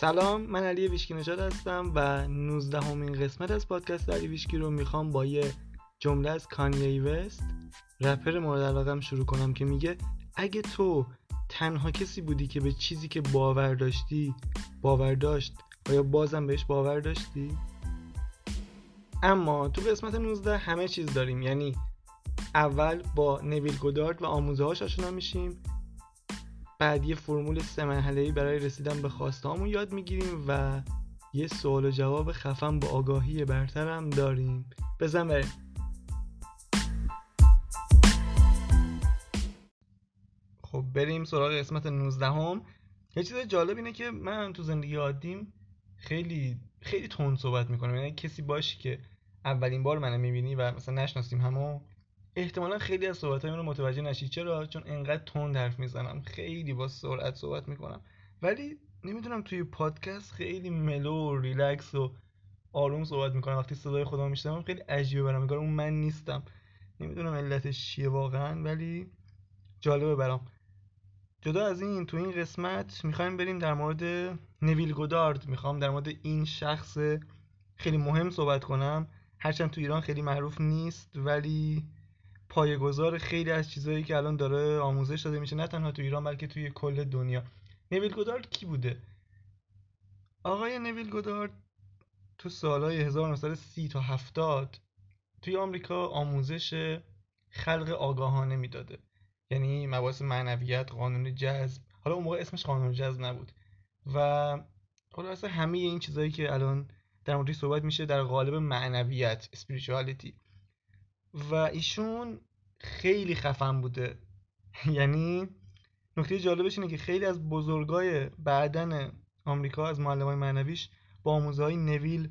سلام من علی ویشکی هستم و 19 همین قسمت از پادکست علی ویشکی رو می‌خوام با یه جمله از کانیه وست رپر مورد علاقم شروع کنم که میگه اگه تو تنها کسی بودی که به چیزی که باور داشتی باور داشت و یا بازم بهش باور داشتی؟ اما تو قسمت 19 همه چیز داریم یعنی اول با نویل گودارد و آموزه هاش آشنا میشیم بعد یه فرمول سه مرحله برای رسیدن به خواسته یاد می‌گیریم و یه سوال و جواب خفن با آگاهی برترم داریم. بزن بریم. خب بریم سراغ قسمت 19 هم. یه چیز جالب اینه که من تو زندگی عادیم خیلی خیلی تون صحبت می‌کنم. یعنی کسی باشی که اولین بار منو می‌بینی و مثلا نشناسیم همو احتمالا خیلی از صحبت رو متوجه نشی. چرا؟ چون انقدر تند حرف می‌زنم. خیلی با سرعت صحبت می‌کنم. ولی نمی‌دونم توی پادکست خیلی ملو و ریلکس و آروم صحبت می‌کنم. وقتی صدای خودم میشنوم خیلی عجیبه برام. میگم اون من نیستم. نمی‌دونم علتش چیه واقعا ولی جالبه برام. جدا از این تو این قسمت می‌خوایم بریم در مورد نویل گودارد. می‌خوام در مورد این شخص خیلی مهم صحبت کنم. هرچند تو ایران خیلی معروف نیست ولی پایه‌گذار خیلی از چیزهایی که الان داره آموزش داده میشه نه تنها تو ایران بلکه توی کل دنیا. نویل گودارد کی بوده؟ آقای نویل گودارد تو سالهای 1930 تا 70 توی آمریکا آموزش خلق آگاهانه می‌داده. یعنی مباحث معنویت قانون جذب. حالا اون موقع اسمش قانون جذب نبود. و خلاصه همه این چیزهایی که الان در موردش صحبت میشه در قالب معنویت spirituality. و ایشون خیلی خفن بوده. یعنی نکته جالبش اینه که خیلی از بزرگای بعدن آمریکا از معلم های معنویش با آموزه های نویل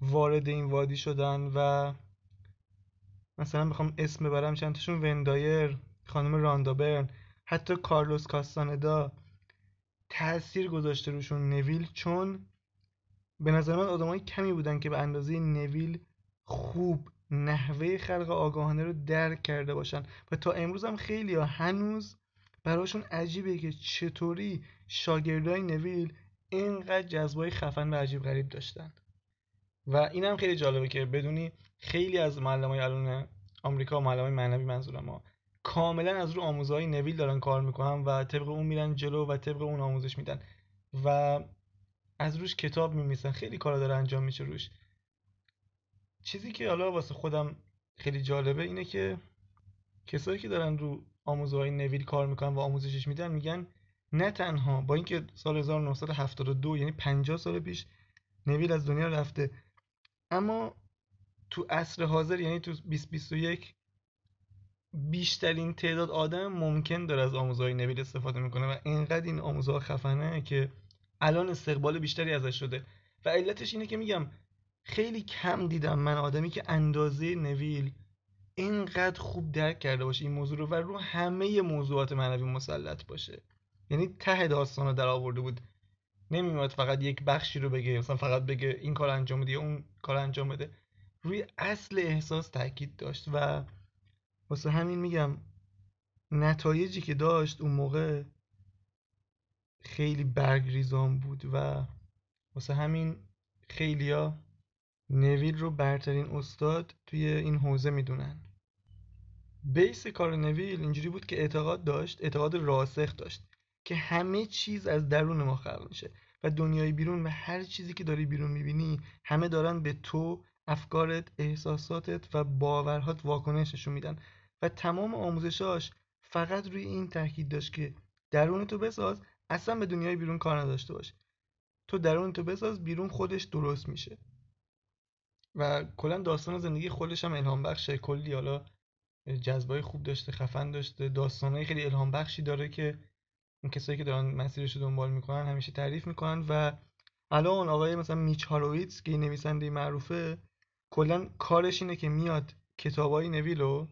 وارد این وادی شدن و مثلا بخوام اسم ببرم چند تاشون وندایر خانم راندابرن حتی کارلوس کاستاندا تاثیر گذاشته روشون نویل چون به نظر من آدمای کمی بودن که به اندازه نویل خوب نحوه خلق آگاهانه رو درک کرده باشن. و تا امروز هم خیلی ها هنوز براشون عجیبه که چطوری شاگردای نویل اینقدر جذبای خفن و عجیب غریب داشتن. و این هم خیلی جالبه که بدونی خیلی از معلمای الان آمریکا معلمای معنوی منظورم ها کاملا از رو آموزه های نویل دارن کار می‌کنن و طبق اون میرن جلو و طبق اون آموزش میدن. و از روش کتاب میمیسن خیلی کارا داره انجام میشه روش. چیزی که حالا واسه خودم خیلی جالبه اینه که کسایی که دارن رو آموزه های نویل کار می‌کنن و آموزشش میدن میگن نه تنها با اینکه سال 1972 یعنی 50 سال پیش نویل از دنیا رفته اما تو عصر حاضر یعنی تو 2021 بیشترین تعداد آدم ممکن داره از آموزهای نویل استفاده می‌کنه و اینقدر این آموزها خفنه که الان استقبال بیشتری ازش شده. و علتش اینه که میگم خیلی کم دیدم من آدمی که اندازه نویل اینقدر خوب درک کرده باشه این موضوع رو و رو همه موضوعات معنوی مسلط باشه. یعنی ته داستان رو در آورده بود. نمیاد فقط یک بخشی رو بگه مثلا فقط بگه این کار انجام بده یا اون کار انجام بده. روی اصل احساس تاکید داشت و واسه همین میگم نتایجی که داشت اون موقع خیلی برگریزان بود و واسه همین خیلیا نویل رو برترین استاد توی این حوزه می‌دونن. بیس کار نویل اینجوری بود که اعتقاد داشت اعتقاد راسخ داشت که همه چیز از درون ما خلق میشه و دنیای بیرون و هر چیزی که داری بیرون می‌بینی همه دارن به تو افکارت احساساتت و باورهات واکنش نشون میدن و تمام آموزشاش فقط روی این تاکید داشت که درون تو بساز اصلا به دنیای بیرون کار نداشته باش. تو درون تو بساز بیرون خودش درست میشه. و کلا داستان زندگی خودش هم الهام بخشه. کلی حالا جذبای خوب داشته خفن داشته. داستانهای خیلی الهام بخشی داره که اون کسایی که دارن مسیرش رو دنبال می‌کنن همیشه تعریف می‌کنن و الان آقای مثلا میچ هارویتس که نویسنده معروفه کلا کارش اینه که میاد کتابای نویل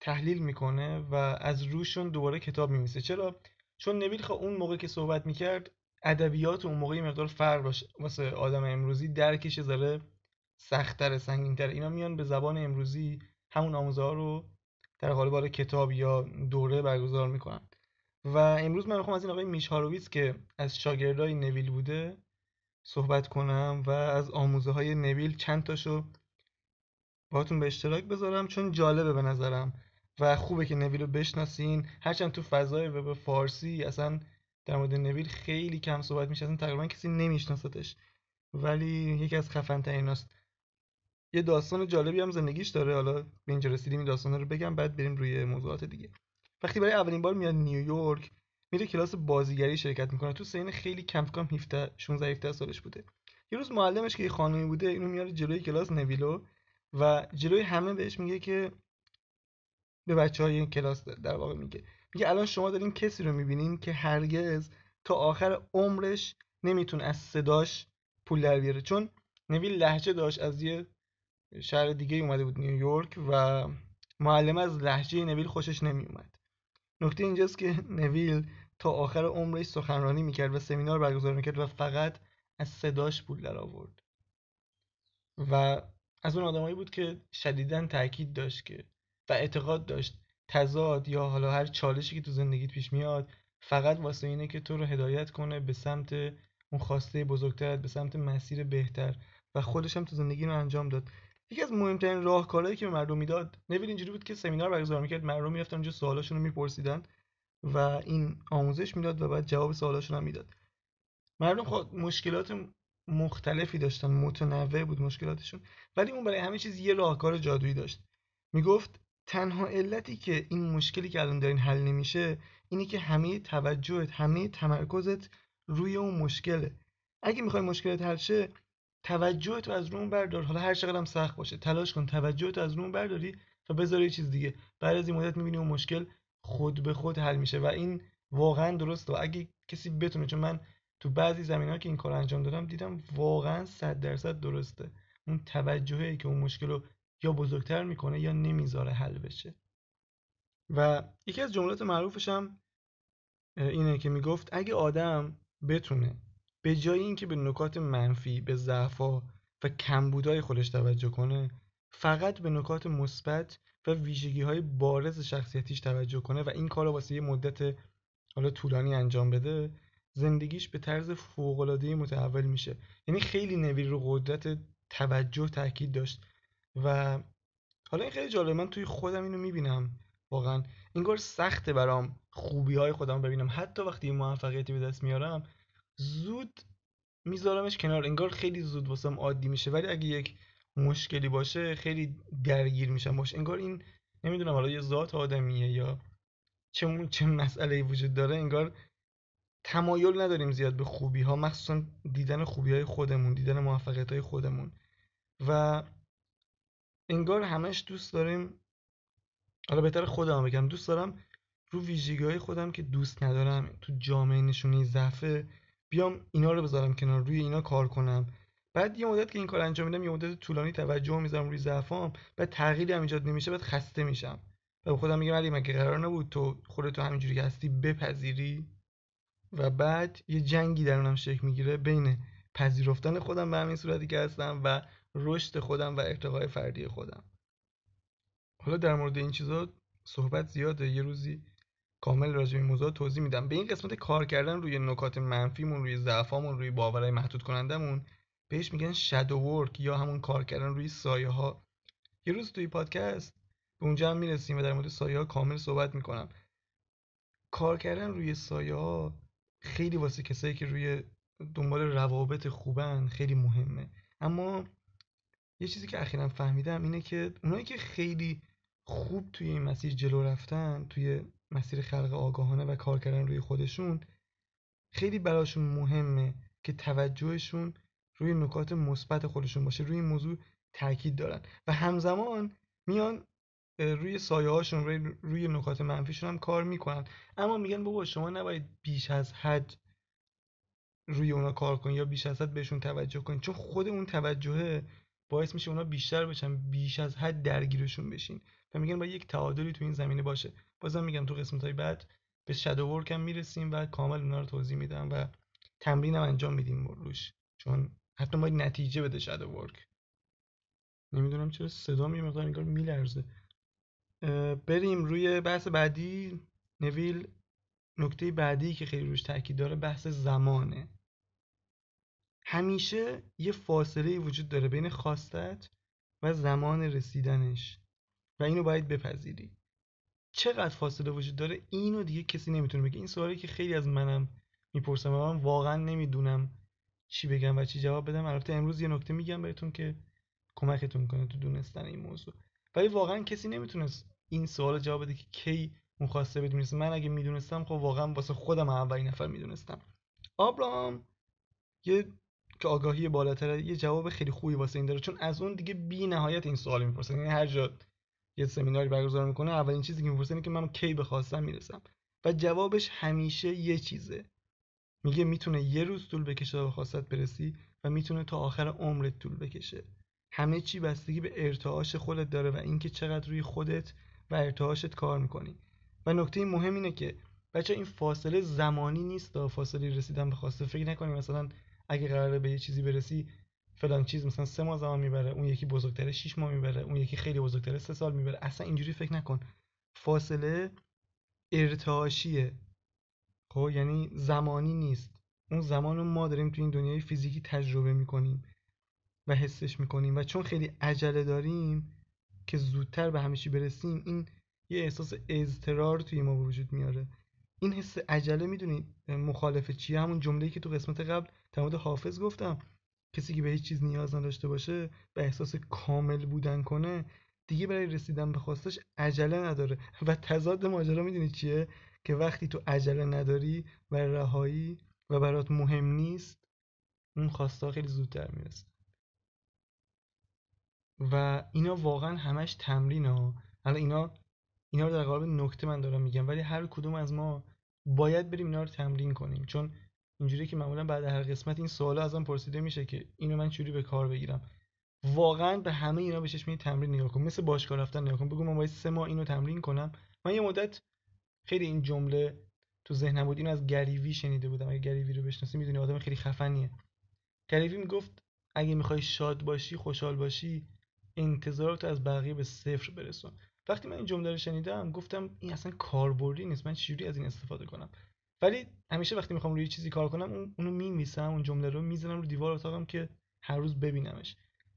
تحلیل می‌کنه و از روشون دوباره کتاب میمیسه چرا؟ چون نویل خب اون موقع که صحبت می‌کرد ادبیات اون موقع مقدار فرق باشه واسه آدم امروزی درکش ذره سختتر سنگینتر. اینا میان به زبان امروزی همون آموزه رو در قالب کتاب یا دوره برگزار می‌کنن. و امروز من می‌خوام از این آقای میش که از شاگردای نویل بوده صحبت کنم و از آموزه های نویل چند تاشو باهاتون به اشتراک بذارم چون جالبه به نظرم و خوبه که نویل رو بشناسین. هرچند تو فضای وب فارسی اصلا در مورد نویل خیلی کم صحبت میشه اصلا تقریبا کسی نمیشناستش ولی یکی از خفن تریناست یه داستان جالبی هم زندگیش داره. حالا به اینجا رسیدیم این داستان رو بگم بعد بریم روی موضوعات دیگه. وقتی برای اولین بار میاد نیویورک میره کلاس بازیگری شرکت می‌کنه. تو سین خیلی کم کم 17 16 17 سالش بوده. یه روز معلمش که یه خانمی بوده اینو میاره جلوی کلاس نویلو و جلوی همه بهش میگه که به بچه های این کلاس در واقع میگه. میگه الان شما دارین کسی رو می‌بینین که هرگز تا آخر عمرش نمی‌تونه از صداش پول در بیاره. چون نویل لحجه داشت از یه شهر دیگه اومده بود نیویورک و معلم از لحجه نویل خوشش نمیومد. نکته اینجاست که نویل تا آخر عمرش سخنرانی می‌کرد و سمینار برگزار می‌کرد و فقط از صداش پول در آورد و از اون آدمایی بود که شدیدا تاکید داشت که و اعتقاد داشت تضاد یا حالا هر چالشی که تو زندگیت پیش میاد فقط واسه اینه که تو رو هدایت کنه به سمت اون خواسته بزرگتر به سمت مسیر بهتر. و خودش هم تو زندگی رو انجام داد. یکی از مهمترین راهکارهایی که به مردم می‌داد نویل اینجوری بود که سمینار برگزار می‌کرد مردم می‌رفتن اونجا سوالاشون رو میپرسیدن و این آموزش می‌داد و بعد جواب سوالاشون هم می‌داد. مردم خود مشکلات مختلفی داشتن متنوع بود مشکلاتشون ولی اون برای همه چیز یه راهکار جادویی داشت. می‌گفت تنها علتی که این مشکلی که الان دارین حل نمیشه اینه که همه توجهت همه تمرکزت روی اون مشکله. اگه می‌خوای مشکلت حل شه توجهت رو از روم بردار. حالا هر چقدر هم سخت باشه. تلاش کن. توجهت از روم برداری و بذاری چیز دیگه. بعد از این مدت می‌بینی اون مشکل خود به خود حل میشه و این واقعا درسته اگه کسی بتونه چون من تو بعضی زمین ها که این کار انجام دادم دیدم واقعا صد درصد درسته. اون توجهی که اون مشکل رو یا بزرگتر می‌کنه یا نمی‌ذاره حل بشه. و یکی از جملات معروفش هم اینه که می‌گفت اگه آدم بتونه به جای اینکه به نکات منفی به ضعفا و کمبودهای خودش توجه کنه فقط به نکات مثبت و ویژگی های بارز شخصیتیش توجه کنه و این کار رو واسه یه مدت حالا طولانی انجام بده زندگیش به طرز فوق‌العاده‌ای متحول میشه. یعنی خیلی نویر رو قدرت توجه تاکید داشت. و حالا این خیلی جالبه من توی خودم اینو می‌بینم واقعا. کار سخته برام خوبی های خودم ببینم. حتی وقتی موفقیتی به دست میارم زود میذارمش کنار انگار خیلی زود واسم عادی میشه. ولی اگه یک مشکلی باشه خیلی درگیر میشم. باشه انگار این نمی‌دونم حالا یه ذات آدمیه یا چه چه مسئله وجود داره انگار تمایل نداریم زیاد به خوبی ها مخصوصا دیدن خوبی های خودمون دیدن موفقیت های خودمون. و انگار همش دوست داریم حالا بهتر خودم بگم دوست دارم رو ویژگی های خودم که دوست ندارم تو جامعه نشونی ضعفه بیام اینا رو بذارم کنار روی اینا کار کنم. بعد یه مدت که این کار انجام میدم یه مدت طولانی توجه می‌ذارم روی ضعفام. بعد تغییری هم ایجاد نمیشه بعد خسته میشم. و به خودم میگم علی مگه قرار نبود تو خودتو همینجوری که هستی بپذیری؟ و بعد یه جنگی درونم شکل می‌گیره بین پذیرفتن خودم به همین صورتی که هستم و رشد خودم و ارتقای فردی خودم. حالا در مورد این چیزا صحبت زیاده. یه روزی کامل راجع به موضوع توضیح میدم. به این قسمت کار کردن روی نکات منفیمون روی ضعفامون روی باورهای محدود کنندمون بهش میگن شادو ورک یا همون کار کردن روی سایه ها یه روز توی پادکست به اونجا هم می‌رسیم و در مورد سایه ها کامل صحبت می‌کنم. کار کردن روی سایه ها خیلی واسه کسایی که روی دنبال روابط خوبن خیلی مهمه. اما یه چیزی که اخیرا فهمیدم اینه که اونایی که خیلی خوب توی این مسیر جلو رفتن توی مسیر خلق آگاهانه و کار کردن روی خودشون خیلی براشون مهمه که توجهشون روی نکات مثبت خودشون باشه روی این موضوع تاکید دارن. و همزمان میان روی سایه هاشون روی, روی نکات منفیشون هم کار می‌کنن. اما میگن بابا شما نباید بیش از حد روی اونا کار کنی یا بیش از حد بهشون توجه کنی. چون خود اون توجهه باعث میشه اونا بیشتر بشن بیش از حد درگیرشون بشین. و میگن با یک تعادلی تو این زمینه باشه. بازم میگم تو قسمت های بعد به شادو ورک هم می‌رسیم و کامل اونا رو توضیح میدم و تمرین هم انجام میدیم روش. چون حتی باید نتیجه بده شادو ورک. نمی‌دونم چرا صدا یه مقدار انگار میلرزه. بریم روی بحث بعدی. نویل نکته بعدی که خیلی روش تاکید داره بحث زمانه. همیشه یه فاصله وجود داره بین خواستت و زمان رسیدنش و اینو باید بپذیری. چقدر فاصله وجود داره اینو دیگه کسی نمی‌تونه بگه. این سوالی که خیلی از منم می‌پرسم من واقعا نمی‌دونم چی بگم و چی جواب بدم. البته امروز یه نکته میگم بهتون که کمکتون کنه تو دونستن این موضوع. ولی واقعا کسی نمی‌تونست این سوال جواب بده که کی اون خواسته من اگه می‌دونستم خب واقعا واسه خودم اولین نفر می‌دونستم. آبراهام یه که آگاهی بالاتره یه جواب خیلی خوبی واسه این داره. چون از اون دیگه بی نهایت این سوال می‌پرسن یعنی هر جا یه سمیناری برگزار می‌کنه اولین چیزی که می‌پرسه اینه که من کی به خواستم می‌رسم. و جوابش همیشه یه چیزه. میگه می‌تونه یه روز طول بکشه به خواستت برسی و می‌تونه تا آخر عمرت طول بکشه. همه چی بستگی به ارتعاش خودت داره و اینکه چقدر روی خودت و ارتعاشت کار می‌کنی. و نکته مهم اینه که بچه این فاصله زمانی نیست تا فاصله رسیدن به خواسته. فکر نکنی مثلا اگه قراره به یه چیزی برسی فلان چیز مثلا سه ماه زمان می‌بره اون یکی بزرگتره 6 ماه می‌بره اون یکی خیلی بزرگتره سه سال می‌بره. اصلا اینجوری فکر نکن. فاصله ارتعاشیه. خب یعنی زمانی نیست. اون زمان رو ما داریم تو این دنیای فیزیکی تجربه می‌کنیم و حسش می‌کنیم و چون خیلی عجله داریم که زودتر به همه برسیم این یه احساس اضطرار توی ما وجود میاره. این حس عجله می‌دونی مخالف چیه؟ همون جمله‌ای که تو قسمت قبل مورد حافظ گفتم. کسی که به هیچ چیز نیاز نداشته باشه به احساس کامل بودن کنه دیگه برای رسیدن به خواستش عجله نداره. و تضاد ماجرا می‌دونی چیه؟ که وقتی تو عجله نداری و رهایی و برات مهم نیست اون خواسته خیلی زودتر می‌رسه. و اینا واقعا همش تمرین ها حالا اینا اینا رو در قالب نکته من دارم میگم ولی هر کدوم از ما باید بریم اینا رو تمرین کنیم. چون اینجوری که معمولا بعد هر قسمت این سوالا ازم پرسیده میشه که اینو من چوری به کار بگیرم. واقعا به همه اینا به چشم تمرین نگاه کن. مثل باشگاه رفتن نگاه کن. بگو من باید سه ماه اینو تمرین کنم. من یه مدت خیلی این جمله تو ذهنم بود. اینو از گریوی شنیده بودم. اگه گریوی رو بشناسی می‌دونی آدم خیلی خفنیه. گریوی می‌گفت اگه می‌خوای شاد باشی خوشحال باشی انتظارات از بقیه به صفر برسون. وقتی من این جمله رو شنیدم گفتم این اصلا کاربردی نیست. من چجوری از این استفاده کنم؟ ولی همیشه وقتی می‌خوام روی چیزی کار کنم اونو میمیسم اون جمله رو می‌زنم رو دیوار اتاقم که هر روز ببینمش.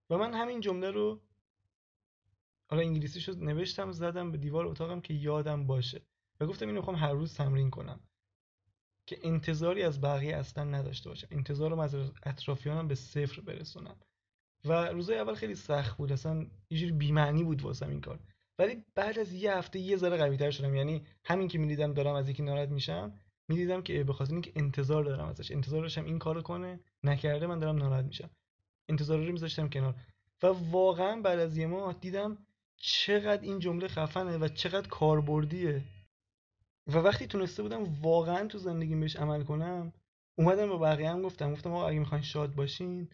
و من همین جمله رو حالا انگلیسیش رو نوشتم زدم به دیوار اتاقم که یادم باشه. و گفتم اینو می‌خوام هر روز تمرین کنم. که انتظاری از بقیه اصلا نداشته باشم. انتظارم از اطرافیانم به صفر برسونم. و روزای اول خیلی سخت بود. اصلا یه بی‌معنی بود واسم این کار. ولی بعد از یه هفته یه ذره قوی‌تر شدم. یعنی همین که می‌دیدم دارم از یکی ناراحت میشم می‌دیدم که به خاطر اینکه انتظار دارم ازش انتظار داشتم این کارو کنه نکرده من دارم ناراحت میشم. انتظار رو میذاشتم کنار. و واقعا بعد از یه ماه دیدم چقدر این جمله خفنه و چقدر کاربردیه. و وقتی تونسته بودم واقعا تو زندگیم بهش عمل کنم اومدم به بقیه هم گفتم گفتم آقا اگه می‌خواین شاد باشین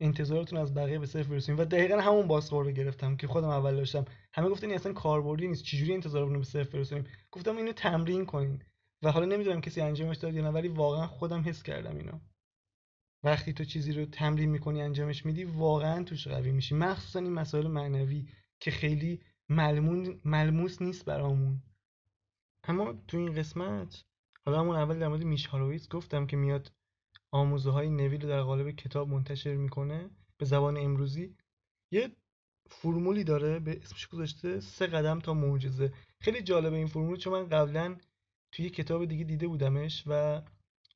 انتظارتون از بقیه به صفر برسونین و دقیقا همون بازخور رو گرفتم که خودم اول داشتم. همه گفتن اصلا کاربردی نیست چجوری انتظارمون به صفر برسونیم؟ گفتم اینو تمرین کنین. و حالا نمی‌دونم کسی انجامش داد یا نه ولی واقعا خودم حس کردم اینو. وقتی تو چیزی رو تمرین می‌کنی انجامش میدی واقعا توش قوی میشی. مخصوصا این مسائل معنوی که خیلی ملمون ملموس نیست برامون. اما تو این قسمت حالا همون اول در مورد میش گفتم که میاد آموزه های نویل در قالب کتاب منتشر می‌کنه به زبان امروزی. یه فرمولی داره به اسمش گذاشته سه قدم تا معجزه. خیلی جالبه این فرمول چون من قبلا توی یه کتاب دیگه دیده بودمش و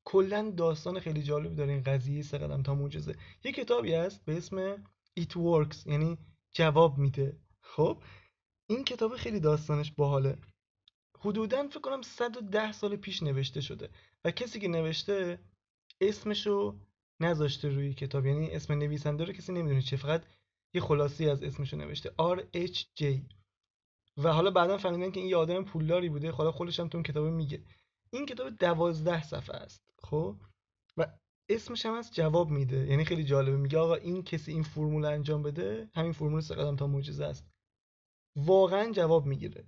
کلا داستان خیلی جالبی داره این قضیه سه قدم تا معجزه. یه کتابی هست به اسم It Works یعنی جواب میده. خب این کتاب خیلی داستانش باحاله. حدودا فکر کنم 110 سال پیش نوشته شده و کسی که نوشته اسمشو نذاشته روی کتاب. یعنی اسم نویسنده رو کسی نمی‌دونه چه فقط یه خلاصی از اسمشو نوشته. RHJ و حالا بعدا فهمیدن که این یه آدم پولداری بوده. حالا خودش هم تو اون کتاب میگه. این کتاب دوازده صفحه است خب؟ و اسمش هم از جواب میده. یعنی خیلی جالبه. میگه آقا این کسی این فرمول انجام بده همین فرمول سه قدم تا معجزه است. واقعا جواب می‌گیره.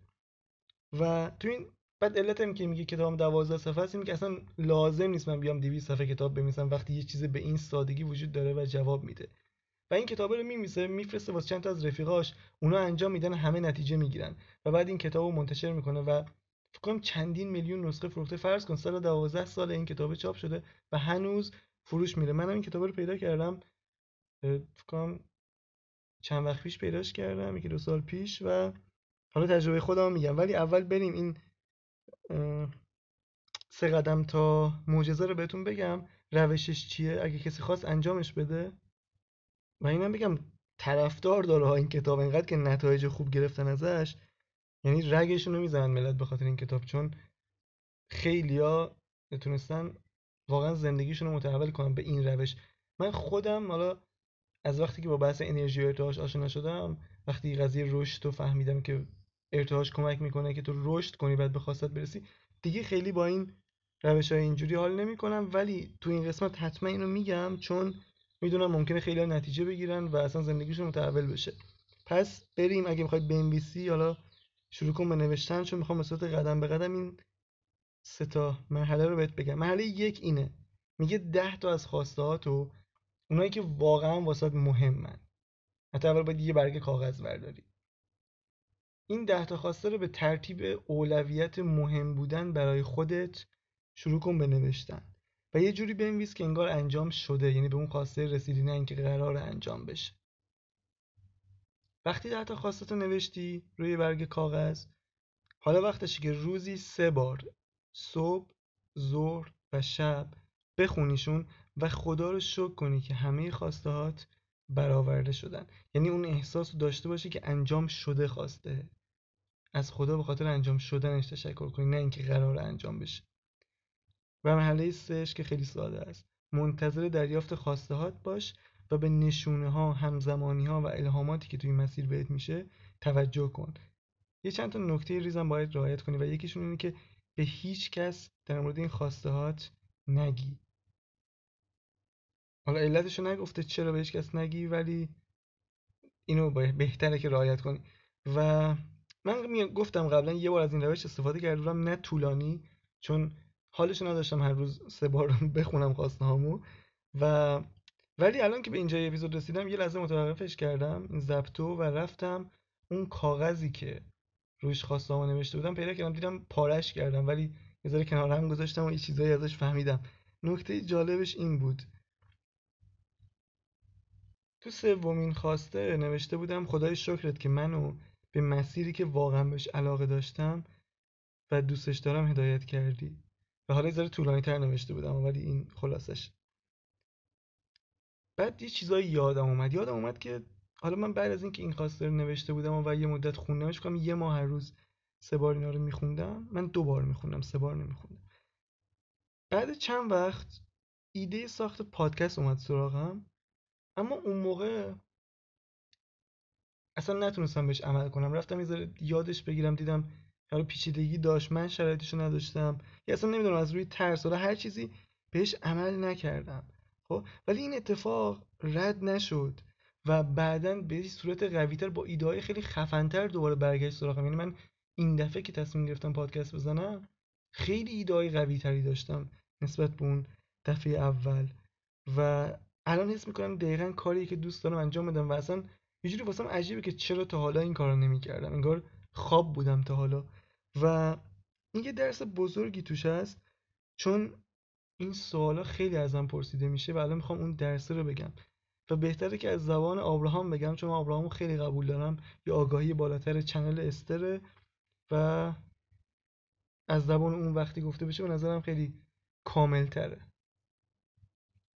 و تو این بعد علت هم که میگه کتابم 12 صفحه است میگه اصلا لازم نیست من بیام 200 صفحه کتاب بنویسم وقتی یه چیز به این سادگی وجود داره و جواب میده. و این کتاب رو میمیسه میفرسته واسه چند تا از رفیقاش. اونا انجام میدن همه نتیجه می‌گیرن. و بعد این کتاب رو منتشر می‌کنه و فکر کنم چندین میلیون نسخه فروخته. فرض کن سال 12 سال این کتاب چاپ شده و هنوز فروش میره. منم این کتاب رو پیدا کردم فکر چند وقت پیش پیداش کردم یکی دو سال پیش و حالا تجربه خودم میگم. ولی اول بریم این سه قدم تا معجزه رو بهتون بگم. روشش چیه؟ اگه کسی خواست انجامش بده. و اینم بگم طرفدار داره این کتاب اینقدر که نتایج خوب گرفتن ازش یعنی رگشون رو می‌زنن ملت به خاطر این کتاب چون خیلیا تونستن واقعا زندگیشون رو متحول کنن به این روش. من خودم حالا از وقتی که با بحث انرژی و ارتعاش آشنا شدم وقتی قضیه رشد رو فهمیدم که ارتعاش کمک می‌کنه که تو رشد کنی بعد به برسی دیگه خیلی با این روش های اینجوری حال نمی‌کنم. ولی تو این قسمت حتما اینو میگم چون می‌دونم ممکنه خیلی نتیجه بگیرن و اصلا زندگیشون متحول بشه. پس بریم اگه می‌خواید بنویسی حالا شروع کن به نوشتن چون می‌خوام به قدم به قدم این سه تا مرحله رو بهت بگم. مرحله یک اینه میگه ده تا از خواسته و اونایی که واقعا واسات مهمن. حتی اول باید یه برگ کاغذ برداری. این ده تا خواسته رو به ترتیب اولویت مهم بودن برای خودت شروع کن به نوشتن. و یه جوری بنویس که انگار انجام شده یعنی به اون خواسته رسیدی نه اینکه قرار انجام بشه. وقتی ده تا خواسته تو نوشتی روی برگ کاغذ حالا وقتشه که روزی سه بار صبح ظهر و شب بخونیشون و خدا رو شکر کنی که همه خواستهات برآورده شدن. یعنی اون احساس رو داشته باشی که انجام شده خواسته. از خدا به خاطر انجام شدنش تشکر کنی نه اینکه قرار انجام بشه. و مرحله سهش که خیلی ساده است. منتظر دریافت خواستهات باش و به نشونه ها همزمانی ها و الهاماتی که توی مسیر بهت میشه توجه کن. یه چند تا نکته ریزم باید رعایت کنی و یکیشون اینه که به هیچ کس در مورد این خواستهات نگی. حالا علتشو نگفته چرا به هیچ کس نگی ولی اینو باید بهتره که رعایت کنی. و من گفتم قبلا یه بار از این روش استفاده کردم نه طولانی چون حالش نداشتم هر روز سه بار بخونم خواسته هامو و ولی الان که به اینجا اپیزود رسیدم یه لحظه متوقفش کردم این زبطو و رفتم اون کاغذی که روش خواسته نوشته بودم پیدا کردم دیدم پارش کردم ولی یه ذره کنار هم گذاشتم و یه چیزایی ازش فهمیدم. نکته جالبش این بود. تو سومین خواسته نوشته بودم خدای شکرت که منو به مسیری که واقعا بهش علاقه داشتم و دوستش دارم هدایت کردی. و حالا یه طولانی تر نوشته بودم ولی این خلاصش. بعد یه چیزایی یادم اومد. یادم اومد که حالا من بعد از اینکه این خواسته رو نوشته بودم و یه مدت خوندمش کنم یه ماه هر روز سه بار اینا رو میخوندم. من دو بار میخوندم سه بار نمیخوندم. بعد چند وقت ایده ساخت پادکست اومد سراغم. اما اون موقع اصلا نتونستم بهش عمل کنم. رفتم یه یادش بگیرم دیدم حالا پیچیدگی داشت من شرایطشو نداشتم. یا اصلا نمی‌دونم از روی ترس حالا هر چیزی بهش عمل نکردم خب؟ ولی این اتفاق رد نشد و بعدا به صورت قویتر با ایده های خیلی خفنتر دوباره برگشت سراغم. یعنی من این دفعه که تصمیم گرفتم پادکست بزنم خیلی ایده های قوی تری داشتم نسبت به اون دفعه اول. و الان حس می‌کنم دقیقا کاری که دوست دارم انجام بدم و اصلا یه جوری واسم عجیبه که چرا تا حالا این کارو نمی‌کردم. انگار خواب بودم تا حالا. و این یه درس بزرگی توش هست چون این سوالا خیلی ازم پرسیده میشه و الان می‌خوام اون درسه رو بگم. و بهتره که از زبان آبراهام بگم چون آبراهامو خیلی قبول دارم. یه آگاهی بالاتر چنل استره و از زبان اون وقتی گفته بشه به نظرم خیلی کامل تره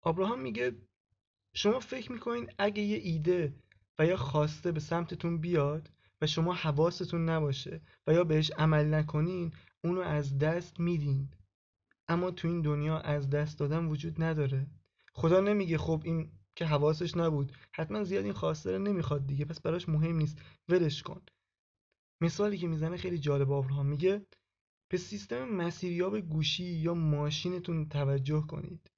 آبراهام میگه شما فکر می‌کنین اگه یه ایده و یا خواسته به سمتتون بیاد و شما حواستون نباشه و یا بهش عمل نکنین اونو از دست میدین. اما تو این دنیا از دست دادن وجود نداره. خدا نمیگه خب این که حواسش نبود. حتما زیاد این خواسته رو نمی‌خواد دیگه. پس براش مهم نیست. ولش کن. مثالی که می‌زنه خیلی جالب آبراهام میگه به سیستم مسیریاب گوشی یا ماشینتون توجه کنید.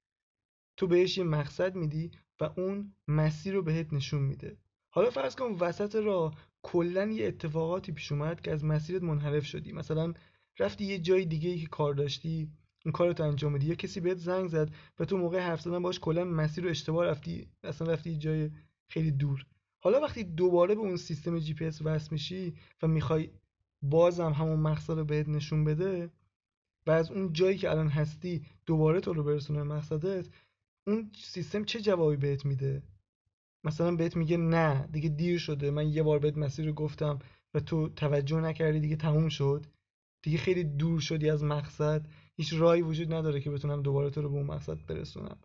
تو بهش یه مقصد میدی و اون مسیر رو بهت نشون میده. حالا فرض کن وسط راه کلا یه اتفاقاتی پیش اومد که از مسیرت منحرف شدی. مثلا رفتی یه جای دیگه ای که کار داشتی این کارت انجام بدی یا کسی بهت زنگ زد و تو موقع حرف زدن باش کلا مسیر رو اشتباه رفتی اصلا رفتی یه جای خیلی دور. حالا وقتی دوباره به اون سیستم جی پی اس وصل میشی و می‌خوای بازم همون مقصد رو بهت نشون بده و از اون جایی که الان هستی دوباره تو رو برسونه مقصدت اون سیستم چه جوابی بهت میده؟ مثلا بهت میگه نه دیگه دیر شده من یه بار بهت مسیر رو گفتم و تو توجه نکردی دیگه تموم شد. دیگه خیلی دور شدی از مقصد. هیچ راهی وجود نداره که بتونم دوباره تو رو به اون مقصد برسونم.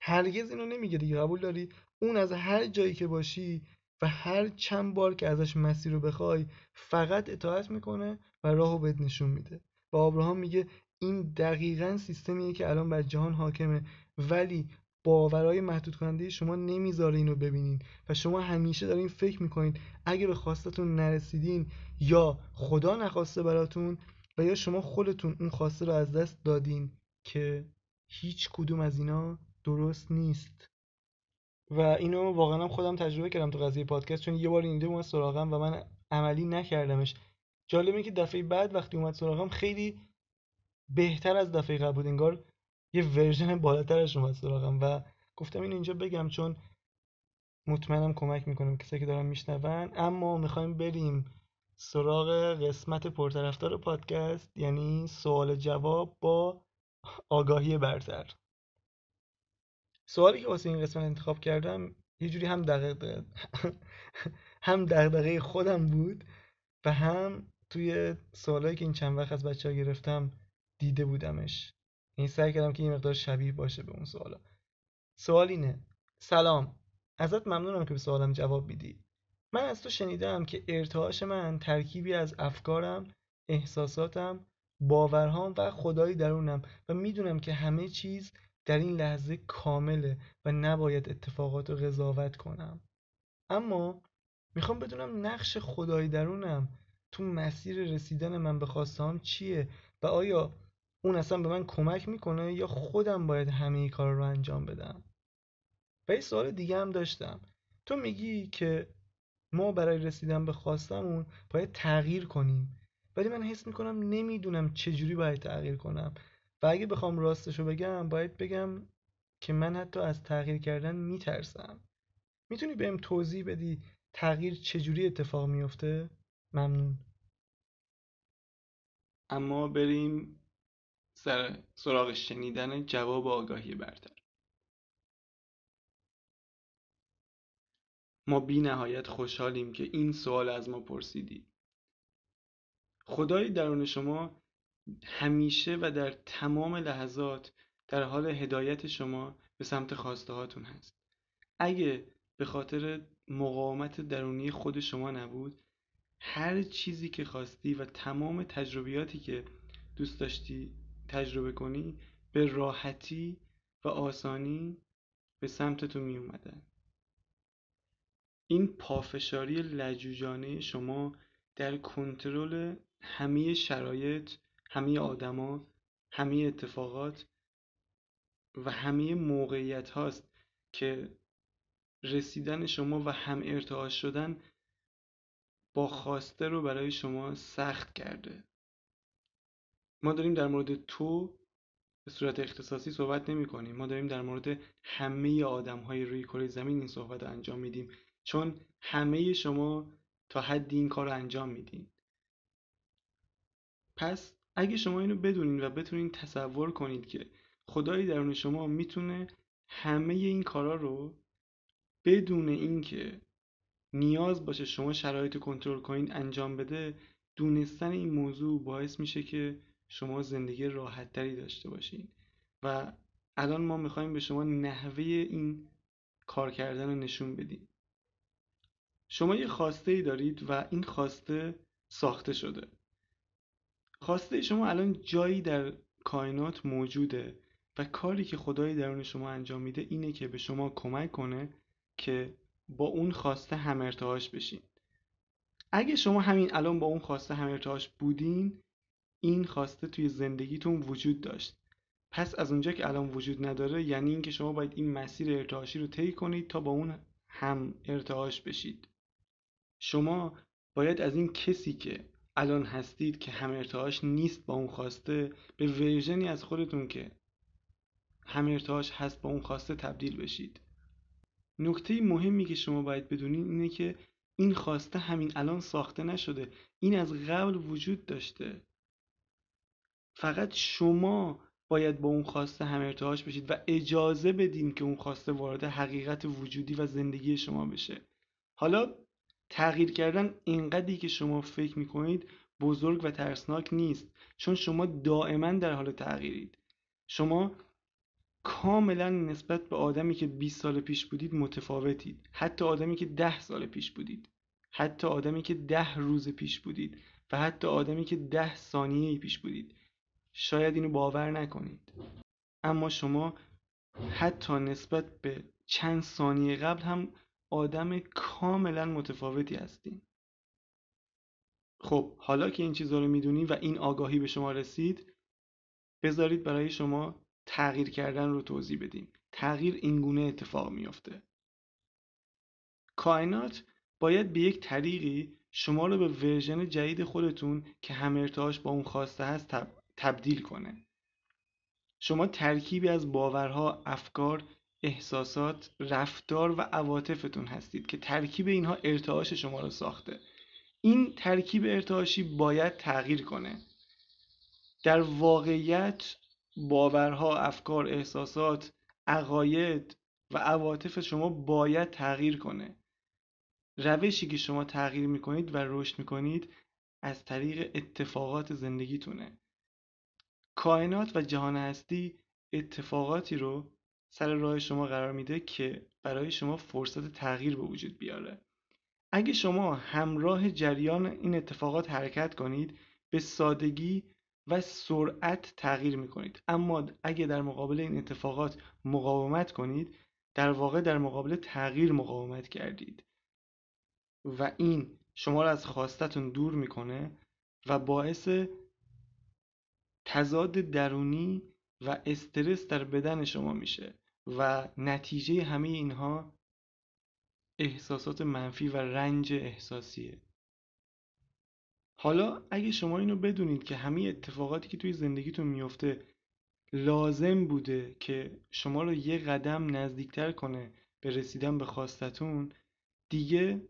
هرگز اینو نمیگه دیگه قبول داری؟ اون از هر جایی که باشی و هر چند بار که ازش مسیر رو بخوای فقط اطاعت می‌کنه و راهو بهت نشون میده. و آبراهام میگه این دقیقا سیستمیه که الان بر جهان حاکمه. ولی باورهای محدود کننده شما نمی‌ذاره اینو ببینین و شما همیشه دارین فکر می‌کنین اگه به خواستتون نرسیدین یا خدا نخواسته براتون و یا شما خودتون اون خواسته رو از دست دادین که هیچ کدوم از اینا درست نیست. و اینو واقعا خودم تجربه کردم تو قضیه پادکست چون یه بار اینجا اومد سراغم و من عملی نکردمش. جالبه که دفعه بعد وقتی اومد سراغم خیلی بهتر از دفعه قبل بود. انگار یه ورژن بالاترش اومد سراغم و گفتم این اینجا بگم چون مطمئنم کمک می‌کنم کسایی که دارن میشنون. اما می‌خوایم بریم سراغ قسمت پرطرفدار پادکست یعنی سوال جواب با آگاهی برتر. سوالی که واسه این قسمت انتخاب کردم یه جوری هم دقیقه هم دغدغه خودم بود و هم توی سوالایی که این چند وقت از بچه ها گرفتم دیده بودمش. این سعی کردم که این مقدار شبیه باشه به اون سوالا. سوال اینه. سلام. ازت ممنونم که به سوالم جواب میدی. من از تو شنیدم که ارتعاش من ترکیبی از افکارم احساساتم باورهام و خدایی درونم و می‌دونم که همه چیز در این لحظه کامله و نباید اتفاقات رو قضاوت کنم. اما می‌خوام بدونم نقش خدایی درونم تو مسیر رسیدن من به خواستهام چیه و آیا اون اصلا به من کمک می‌کنه یا خودم باید همه کار رو انجام بدم؟ و یه سوال دیگه هم داشتم. تو میگی که ما برای رسیدن به خواستمون باید تغییر کنیم. ولی من حس می‌کنم نمی‌دونم چجوری باید تغییر کنم. و اگه بخوام راستشو بگم باید بگم که من حتی از تغییر کردن میترسم. می‌تونی بهم توضیح بدی تغییر چجوری اتفاق میفته؟ ممنون. اما بریم سر سراغ شنیدن جواب آگاهی برتر ما بی نهایت خوشحالیم که این سوال از ما پرسیدی. خدای درون شما همیشه و در تمام لحظات در حال هدایت شما به سمت خواسته هاتون هست. اگه به خاطر مقاومت درونی خود شما نبود هر چیزی که خواستی و تمام تجربیاتی که دوست داشتی تجربه کنی به راحتی و آسانی به سمت تو می اومدن این پافشاری لجوجانه شما در کنترل همه شرایط همه آدما همه اتفاقات و همه موقعیت هاست که رسیدن شما و هم ارتعاش شدن با خواسته رو برای شما سخت کرده. ما داریم در مورد تو به صورت اختصاصی صحبت نمی کنیم. ما داریم در مورد همه آدم های روی کره زمین این صحبت رو انجام میدیم. چون همه شما تا حدی این کار رو انجام میدین. پس اگه شما اینو بدونین و بتونین تصور کنید که خدای درون شما می‌تونه همه این کارا رو بدون اینکه نیاز باشه شما شرایط کنترل کنین انجام بده دونستن این موضوع باعث میشه که شما زندگی راحتتری داشته باشین. و الان ما می‌خوایم به شما نحوه این کار کردن رو نشون بدیم. شما یه خواسته ای دارید و این خواسته ساخته شده. خواسته شما الان جایی در کائنات موجوده و کاری که خدای درون شما انجام میده اینه که به شما کمک کنه که با اون خواسته هم ارتعاش بشین. اگه شما همین الان با اون خواسته هم ارتعاش بودین این خواسته توی زندگیتون وجود داشت. پس از اونجا که الان وجود نداره یعنی اینکه شما باید این مسیر ارتعاشی رو طی کنید تا با اون هم ارتعاش بشید. شما باید از این کسی که الان هستید که هم ارتعاش نیست با اون خواسته به ورژنی از خودتون که هم ارتعاش هست با اون خواسته تبدیل بشید. نکته مهمی که شما باید بدونید اینه که این خواسته همین الان ساخته نشده. این از قبل وجود داشته. فقط شما باید با اون خواسته هم ارتعاش بشید و اجازه بدین که اون خواسته وارد حقیقت وجودی و زندگی شما بشه. حالا تغییر کردن اینقدری که شما فکر می‌کنید بزرگ و ترسناک نیست چون شما دائما در حال تغییرید. شما کاملا نسبت به آدمی که 20 سال پیش بودید متفاوتید. حتی آدمی که 10 سال پیش بودید. حتی آدمی که 10 روز پیش بودید. و حتی آدمی که 10 ثانیه پیش بودید. شاید اینو باور نکنید. اما شما حتی نسبت به چند ثانیه قبل هم آدم کاملا متفاوتی هستین. خب حالا که این چیزها رو می‌دونید و این آگاهی به شما رسید بذارید برای شما تغییر کردن رو توضیح بدیم. تغییر اینگونه اتفاق میافته. کائنات باید به یک طریقی شما رو به ورژن جدید خودتون که هم ارتعاش با اون خواسته هست تبدیل کنه. شما ترکیبی از باورها، افکار، احساسات، رفتار و عواطفتون هستید که ترکیب اینها ارتعاش شما رو ساخته. این ترکیب ارتعاشی باید تغییر کنه. در واقعیت باورها، افکار، احساسات، عقاید و عواطف شما باید تغییر کنه. روشی که شما تغییر می‌کنید و رشد می‌کنید از طریق اتفاقات زندگیتونه. کائنات و جهان هستی اتفاقاتی رو سر راه شما قرار میده که برای شما فرصت تغییر به وجود بیاره. اگه شما همراه جریان این اتفاقات حرکت کنید به سادگی و سرعت تغییر می‌کنید. اما اگه در مقابل این اتفاقات مقاومت کنید در واقع در مقابل تغییر مقاومت کردید. و این شما رو از خواستتون دور می‌کنه و باعث تضاد درونی و استرس در بدن شما میشه و نتیجه همه اینها احساسات منفی و رنج احساسیه. حالا اگه شما اینو بدونید که همه اتفاقاتی که توی زندگیتون میفته لازم بوده که شما رو یه قدم نزدیکتر کنه به رسیدن به خواستتون دیگه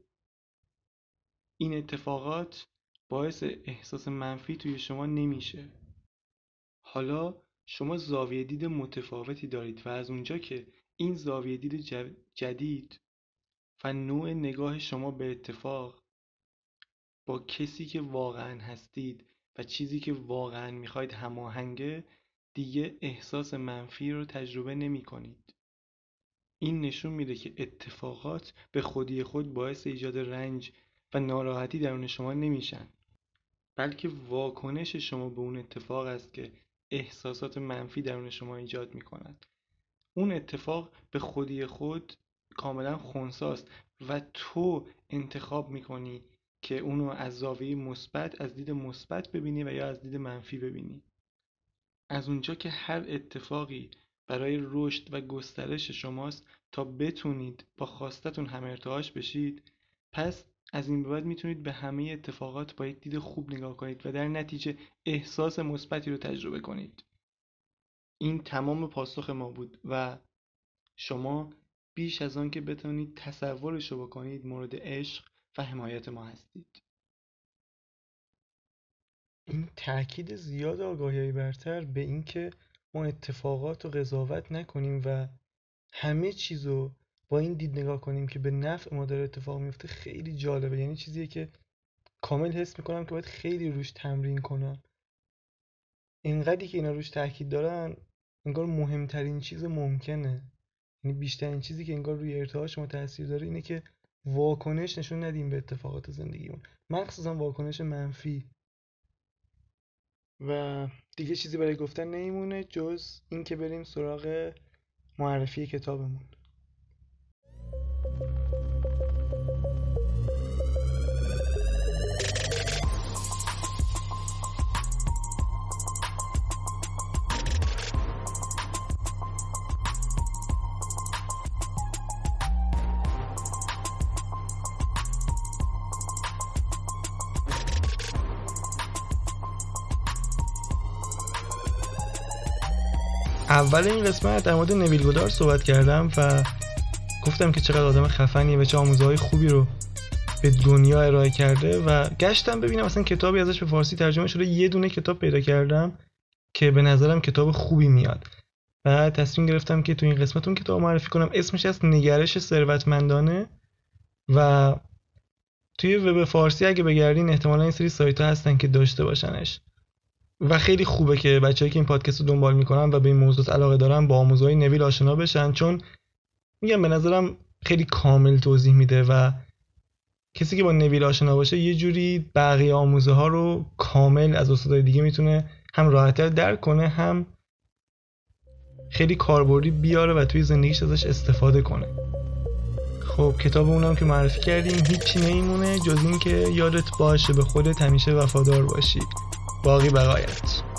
این اتفاقات باعث احساس منفی توی شما نمیشه. حالا شما زاویه دید متفاوتی دارید و از اونجا که این زاویه دید جدید و نوع نگاه شما به اتفاق با کسی که واقعا هستید و چیزی که واقعا می‌خواید هماهنگه دیگه احساس منفی رو تجربه نمی کنید. این نشون میده که اتفاقات به خودی خود باعث ایجاد رنج و ناراحتی درون شما نمیشن بلکه واکنش شما به اون اتفاق است که احساسات منفی درون شما ایجاد می کند اون اتفاق به خودی خود کاملا خونساست و تو انتخاب می‌کنی که اونو از زاویه مثبت از دید مثبت ببینی و یا از دید منفی ببینی. از اونجا که هر اتفاقی برای رشد و گسترش شماست تا بتونید با خواستتون هم ارتعاش بشید پس از این به بعد می‌تونید به همه اتفاقات با یک دید خوب نگاه کنید و در نتیجه احساس مثبتی رو تجربه کنید. این تمام پاسخ ما بود و شما بیش از آن که بتونید تصورش رو بکنید مورد عشق و حمایت ما هستید. این تاکید زیاد آگاهی برتر به اینکه ما اتفاقات رو قضاوت نکنیم و همه چیزو با این دید نگاه کنیم که به نفع ما داره اتفاق میفته خیلی جالبه. یعنی چیزیه که کامل حس می‌کنم که باید خیلی روش تمرین کنم. اینقدری که اینا روش تاکید دارن انگار مهمترین چیز ممکنه. یعنی بیشترین چیزی که انگار روی ارتعاش ما تاثیر داره اینه که واکنش نشون ندیم به اتفاقات زندگیمون. مخصوصا واکنش منفی. و دیگه چیزی برای گفتن نمیمونه جز اینکه بریم سراغ معرفی کتابمون. اول این قسمت در مورد نویل گودار صحبت کردم و گفتم که چقدر آدم خفنیه و چه آموزهای خوبی رو به دنیا ارائه کرده و گشتم ببینم اصلا کتابی ازش به فارسی ترجمه شده. یه دونه کتاب پیدا کردم که به نظرم کتاب خوبی میاد. و تصمیم گرفتم که تو این قسمت اون کتاب معرفی کنم. اسمش از نگرش ثروتمندانه و توی وب فارسی اگه بگردین احتمالا این سری سایت ها هستن که داشته باشنش. و خیلی خوبه که بچه‌ای که این پادکست رو دنبال می‌کنن و به این موضوع علاقه دارن با آموزهای نویل آشنا بشن. چون میگم به نظرم خیلی کامل توضیح میده و کسی که با نویل آشنا باشه یه جوری بقیه آموزه ها رو کامل از استادای دیگه می‌تونه هم راحتتر درک کنه هم خیلی کاربردی بیاره و توی زندگیش ازش استفاده کنه. خب کتاب اونم که معرفی کردیم هیچی نمیمونه جز اینکه یادت باشه به خودت همیشه وفادار باشی. باقی بقایت.